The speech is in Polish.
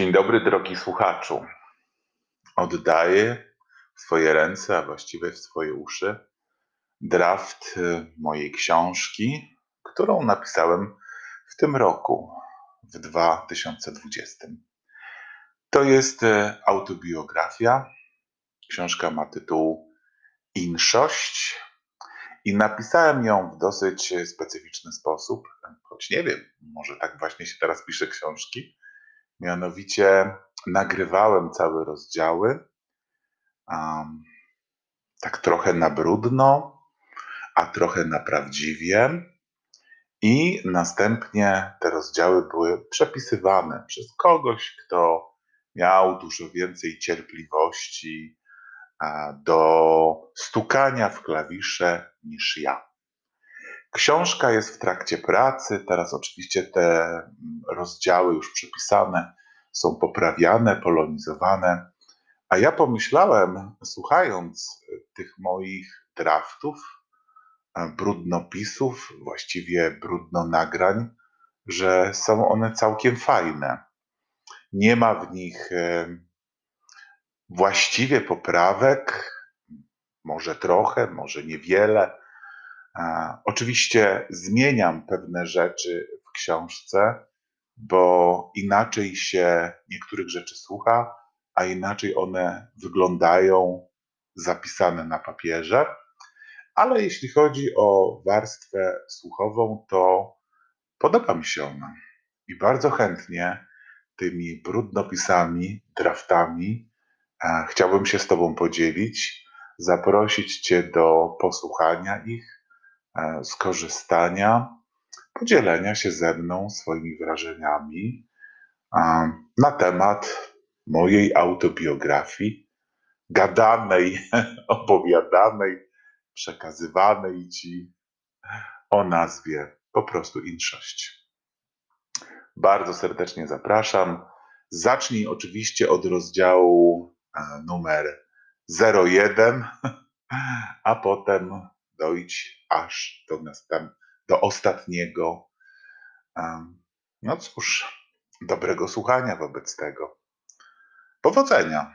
Dzień dobry, drogi słuchaczu. Oddaję w Twoje ręce, a właściwie w Twoje uszy, draft y, mojej książki, którą napisałem w tym roku, w 2020. To jest y, autobiografia. Książka ma tytuł Inszość i napisałem ją w dosyć specyficzny sposób, choć nie wiem, może tak właśnie się teraz pisze książki Mianowicie nagrywałem całe rozdziały, um, tak trochę na brudno, a trochę na prawdziwie. I następnie te rozdziały były przepisywane przez kogoś, kto miał dużo więcej cierpliwości do stukania w klawisze niż ja. Książka jest w trakcie pracy. Teraz oczywiście te mm, rozdziały już przepisane są poprawiane, polonizowane. A ja pomyślałem, słuchając tych moich draftów, brudnopisów, właściwie brudno nagrań, że są one całkiem fajne. Nie ma w nich e, właściwie poprawek, może trochę, może niewiele Oczywiście zmieniam pewne rzeczy w książce, bo inaczej się niektórych rzeczy słucha, a inaczej one wyglądają zapisane na papierze. Ale jeśli chodzi o warstwę słuchową, to podoba mi się ona i bardzo chętnie tymi brudnopisami, draftami chciałbym się z Tobą podzielić, zaprosić Cię do posłuchania ich skorzystania, podzielenia się ze mną swoimi wrażeniami na temat mojej autobiografii, gadanej, opowiadanej, przekazywanej Ci o nazwie po prostu inszość. Bardzo serdecznie zapraszam. Zacznij oczywiście od rozdziału e, numer 01, a potem dojdź aż do, następ, do ostatniego. No cóż, dobrego słuchania wobec tego. Powodzenia.